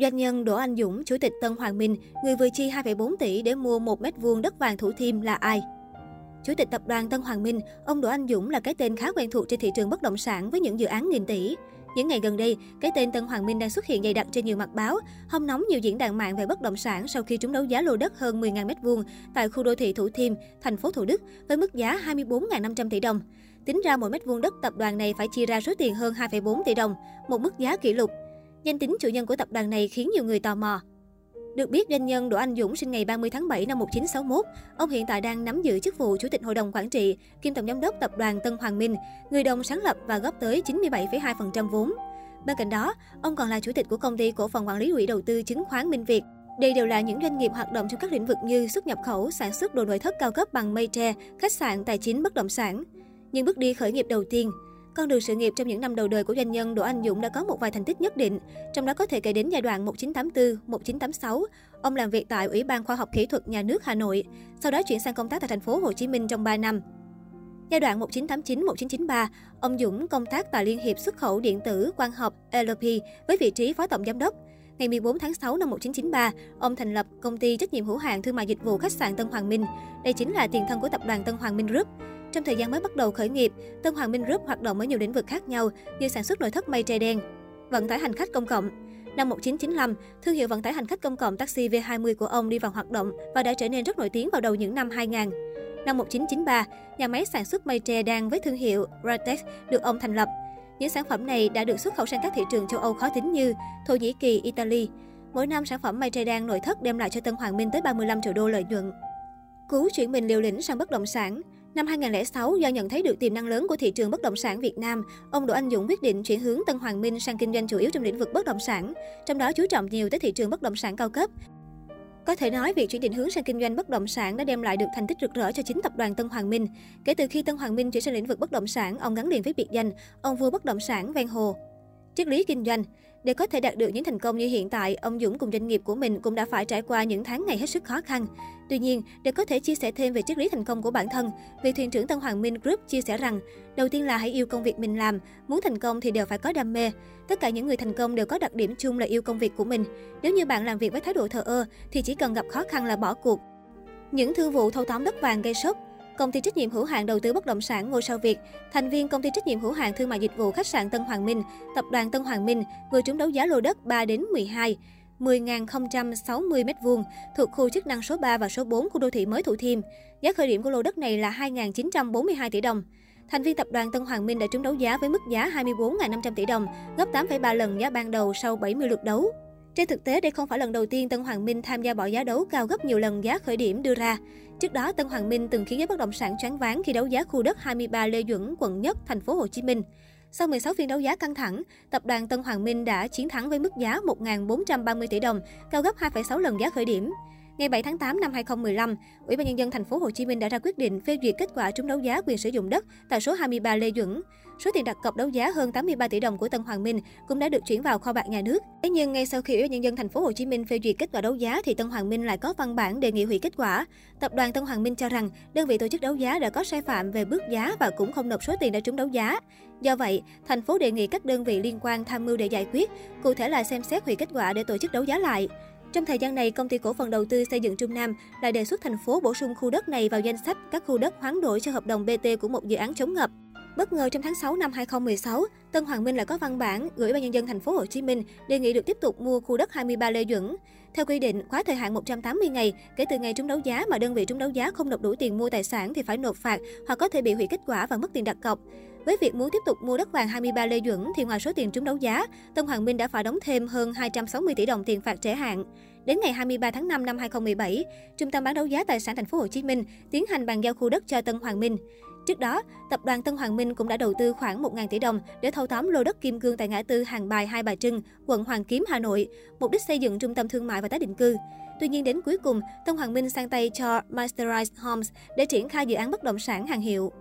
Doanh nhân Đỗ Anh Dũng, Chủ tịch Tân Hoàng Minh, người vừa chi 2,4 tỷ để mua 1 mét vuông đất vàng Thủ Thiêm là ai? Chủ tịch tập đoàn Tân Hoàng Minh, ông Đỗ Anh Dũng là cái tên khá quen thuộc trên thị trường bất động sản với những dự án nghìn tỷ. Những ngày gần đây, cái tên Tân Hoàng Minh đang xuất hiện dày đặc trên nhiều mặt báo, hâm nóng nhiều diễn đàn mạng về bất động sản sau khi trúng đấu giá lô đất hơn 10.000 m2 tại khu đô thị Thủ Thiêm, thành phố Thủ Đức với mức giá 24.500 tỷ đồng. Tính ra mỗi mét vuông đất tập đoàn này phải chi ra số tiền hơn 2,4 tỷ đồng, một mức giá kỷ lục. Danh tính chủ nhân của tập đoàn này khiến nhiều người tò mò. Được biết, doanh nhân Đỗ Anh Dũng sinh ngày 30 tháng 7 năm 1961. Ông hiện tại đang nắm giữ chức vụ Chủ tịch Hội đồng Quản trị, kiêm Tổng Giám đốc Tập đoàn Tân Hoàng Minh, người đồng sáng lập và góp tới 97,2% vốn. Bên cạnh đó, ông còn là chủ tịch của công ty cổ phần quản lý quỹ đầu tư chứng khoán Minh Việt. Đây đều là những doanh nghiệp hoạt động trong các lĩnh vực như xuất nhập khẩu, sản xuất đồ nội thất cao cấp bằng mây tre, khách sạn, tài chính, bất động sản. Nhưng bước đi khởi nghiệp đầu tiên, con đường sự nghiệp trong những năm đầu đời của doanh nhân Đỗ Anh Dũng đã có một vài thành tích nhất định, trong đó có thể kể đến giai đoạn 1984, 1986. Ông làm việc tại Ủy ban Khoa học Kỹ thuật Nhà nước Hà Nội, sau đó chuyển sang công tác tại thành phố Hồ Chí Minh trong 3 năm. Giai đoạn 1989-1993, ông Dũng công tác tại Liên hiệp xuất khẩu điện tử Quang học LP với vị trí phó tổng giám đốc. Ngày 14 tháng 6 năm 1993, ông thành lập công ty trách nhiệm hữu hạn thương mại dịch vụ khách sạn Tân Hoàng Minh. Đây chính là tiền thân của tập đoàn Tân Hoàng Minh Group. Trong thời gian mới bắt đầu khởi nghiệp, Tân Hoàng Minh Group hoạt động ở nhiều lĩnh vực khác nhau như sản xuất nội thất mây tre đen, vận tải hành khách công cộng. Năm 1995, thương hiệu vận tải hành khách công cộng taxi V20 của ông đi vào hoạt động và đã trở nên rất nổi tiếng vào đầu những năm 2000. Năm 1993, nhà máy sản xuất mây tre đan với thương hiệu Ratex được ông thành lập. Những sản phẩm này đã được xuất khẩu sang các thị trường châu Âu khó tính như Thổ Nhĩ Kỳ, Italy. Mỗi năm, sản phẩm mây tre đan nội thất đem lại cho Tân Hoàng Minh tới 35 triệu đô lợi nhuận. Cú chuyển mình liều lĩnh sang bất động sản Năm 2006, do nhận thấy được tiềm năng lớn của thị trường bất động sản Việt Nam, ông Đỗ Anh Dũng quyết định chuyển hướng Tân Hoàng Minh sang kinh doanh chủ yếu trong lĩnh vực bất động sản, trong đó chú trọng nhiều tới thị trường bất động sản cao cấp. Có thể nói, việc chuyển định hướng sang kinh doanh bất động sản đã đem lại được thành tích rực rỡ cho chính tập đoàn Tân Hoàng Minh. Kể từ khi Tân Hoàng Minh chuyển sang lĩnh vực bất động sản, ông gắn liền với biệt danh ông vua bất động sản ven hồ. Triết lý kinh doanh để có thể đạt được những thành công như hiện tại, ông Dũng cùng doanh nghiệp của mình cũng đã phải trải qua những tháng ngày hết sức khó khăn. Tuy nhiên, để có thể chia sẻ thêm về triết lý thành công của bản thân, vị thuyền trưởng Tân Hoàng Minh Group chia sẻ rằng, đầu tiên là hãy yêu công việc mình làm, muốn thành công thì đều phải có đam mê. Tất cả những người thành công đều có đặc điểm chung là yêu công việc của mình. Nếu như bạn làm việc với thái độ thờ ơ thì chỉ cần gặp khó khăn là bỏ cuộc. Những thương vụ thâu tóm đất vàng gây sốc, Công ty trách nhiệm hữu hạn đầu tư bất động sản Ngôi sao Việt, thành viên công ty trách nhiệm hữu hạn thương mại dịch vụ khách sạn Tân Hoàng Minh, tập đoàn Tân Hoàng Minh vừa trúng đấu giá lô đất 3 đến 12 10.060 m2 thuộc khu chức năng số 3 và số 4 của đô thị mới Thủ Thiêm. Giá khởi điểm của lô đất này là 2.942 tỷ đồng. Thành viên tập đoàn Tân Hoàng Minh đã trúng đấu giá với mức giá 24.500 tỷ đồng, gấp 8,3 lần giá ban đầu sau 70 lượt đấu. Trên thực tế, đây không phải lần đầu tiên Tân Hoàng Minh tham gia bỏ giá đấu cao gấp nhiều lần giá khởi điểm đưa ra. Trước đó, Tân Hoàng Minh từng khiến giới bất động sản choáng váng khi đấu giá khu đất 23 Lê Duẩn, quận Nhất, thành phố Hồ Chí Minh. Sau 16 phiên đấu giá căng thẳng, tập đoàn Tân Hoàng Minh đã chiến thắng với mức giá 1.430 tỷ đồng, cao gấp 2,6 lần giá khởi điểm. Ngày 7 tháng 8 năm 2015, Ủy ban nhân dân thành phố Hồ Chí Minh đã ra quyết định phê duyệt kết quả trúng đấu giá quyền sử dụng đất tại số 23 Lê Duẩn. Số tiền đặt cọc đấu giá hơn 83 tỷ đồng của Tân Hoàng Minh cũng đã được chuyển vào kho bạc nhà nước. Thế nhưng ngay sau khi Ủy ban nhân dân thành phố Hồ Chí Minh phê duyệt kết quả đấu giá thì Tân Hoàng Minh lại có văn bản đề nghị hủy kết quả. Tập đoàn Tân Hoàng Minh cho rằng đơn vị tổ chức đấu giá đã có sai phạm về bước giá và cũng không nộp số tiền đã trúng đấu giá. Do vậy, thành phố đề nghị các đơn vị liên quan tham mưu để giải quyết, cụ thể là xem xét hủy kết quả để tổ chức đấu giá lại. Trong thời gian này, công ty cổ phần đầu tư xây dựng Trung Nam lại đề xuất thành phố bổ sung khu đất này vào danh sách các khu đất hoán đổi cho hợp đồng BT của một dự án chống ngập. Bất ngờ trong tháng 6 năm 2016, Tân Hoàng Minh lại có văn bản gửi ban nhân dân thành phố Hồ Chí Minh đề nghị được tiếp tục mua khu đất 23 Lê Duẩn. Theo quy định, quá thời hạn 180 ngày kể từ ngày trúng đấu giá mà đơn vị trúng đấu giá không nộp đủ tiền mua tài sản thì phải nộp phạt hoặc có thể bị hủy kết quả và mất tiền đặt cọc. Với việc muốn tiếp tục mua đất vàng 23 Lê Duẩn thì ngoài số tiền trúng đấu giá, Tân Hoàng Minh đã phải đóng thêm hơn 260 tỷ đồng tiền phạt trễ hạn. Đến ngày 23 tháng 5 năm 2017, Trung tâm bán đấu giá tài sản thành phố Hồ Chí Minh tiến hành bàn giao khu đất cho Tân Hoàng Minh. Trước đó, tập đoàn Tân Hoàng Minh cũng đã đầu tư khoảng 1.000 tỷ đồng để thâu tóm lô đất kim cương tại ngã tư Hàng Bài Hai Bà Trưng, quận Hoàng Kiếm, Hà Nội, mục đích xây dựng trung tâm thương mại và tái định cư. Tuy nhiên đến cuối cùng, Tân Hoàng Minh sang tay cho Masterized Homes để triển khai dự án bất động sản hàng hiệu.